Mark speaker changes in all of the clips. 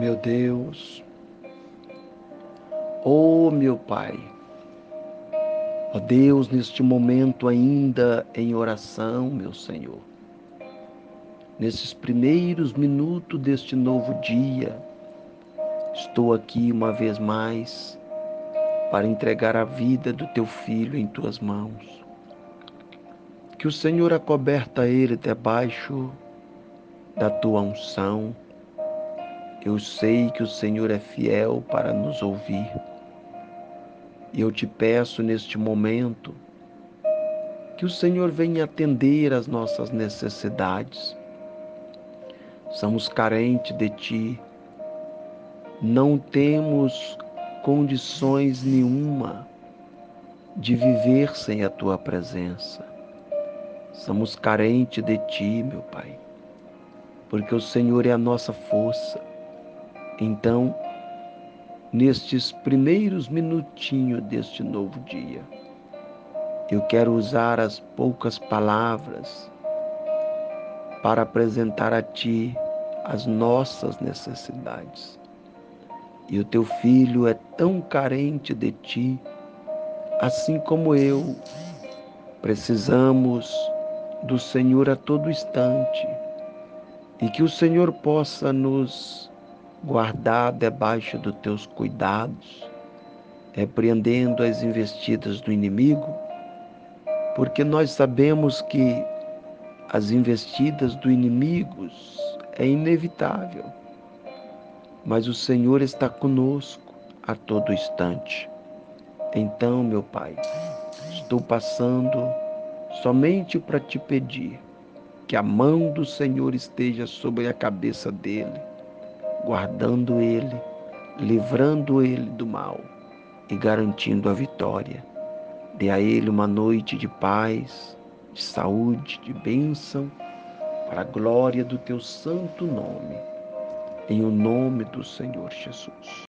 Speaker 1: Meu Deus, oh meu Pai, ó Deus, neste momento ainda em oração, meu Senhor, nesses primeiros minutos deste novo dia, estou aqui uma vez mais para entregar a vida do teu filho em tuas mãos. Que o Senhor acoberta ele debaixo da tua unção. Eu sei que o Senhor é fiel para nos ouvir. E eu te peço neste momento que o Senhor venha atender às nossas necessidades. Somos carentes de ti. Não temos condições nenhuma de viver sem a tua presença. Somos carentes de ti, meu Pai, porque o Senhor é a nossa força. Então, nestes primeiros minutinhos deste novo dia, eu quero usar as poucas palavras para apresentar a Ti as nossas necessidades. E o teu filho é tão carente de Ti, assim como eu. Precisamos do Senhor a todo instante e que o Senhor possa nos guardar debaixo dos teus cuidados, repreendendo as investidas do inimigo, porque nós sabemos que as investidas do inimigo é inevitável, mas o Senhor está conosco a todo instante. Então, meu Pai, estou passando somente para te pedir que a mão do Senhor esteja sobre a cabeça dele, guardando ele, livrando ele do mal e garantindo a vitória. Dê a ele uma noite de paz, de saúde, de bênção, para a glória do teu santo nome, em o nome do Senhor Jesus.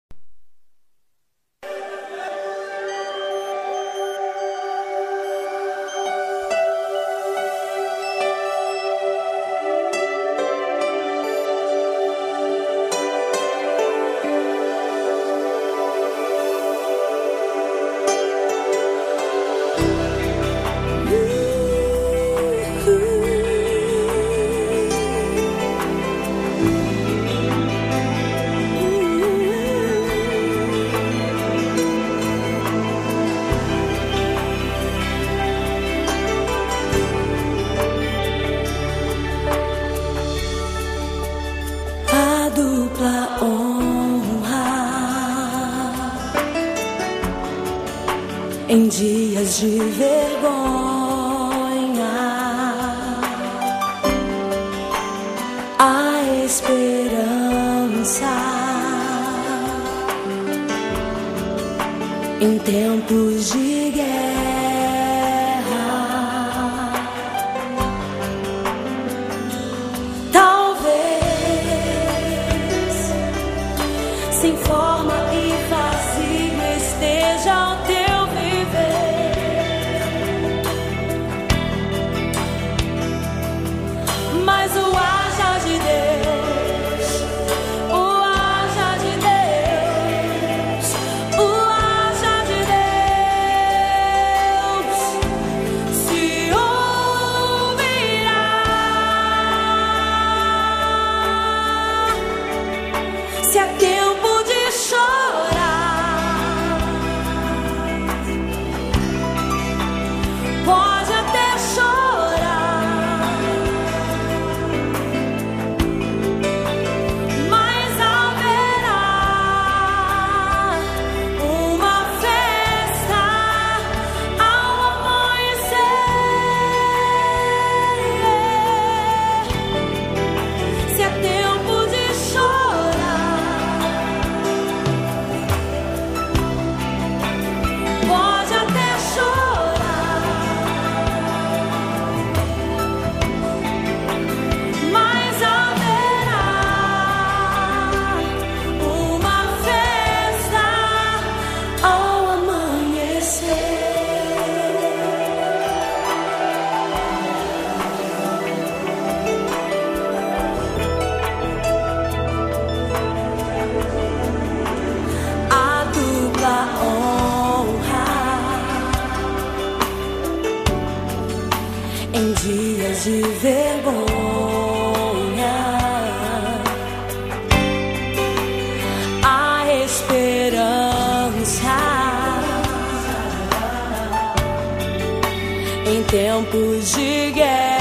Speaker 2: Em dias de vergonha. A esperança em tempos de de vergonha. A esperança em tempos de guerra.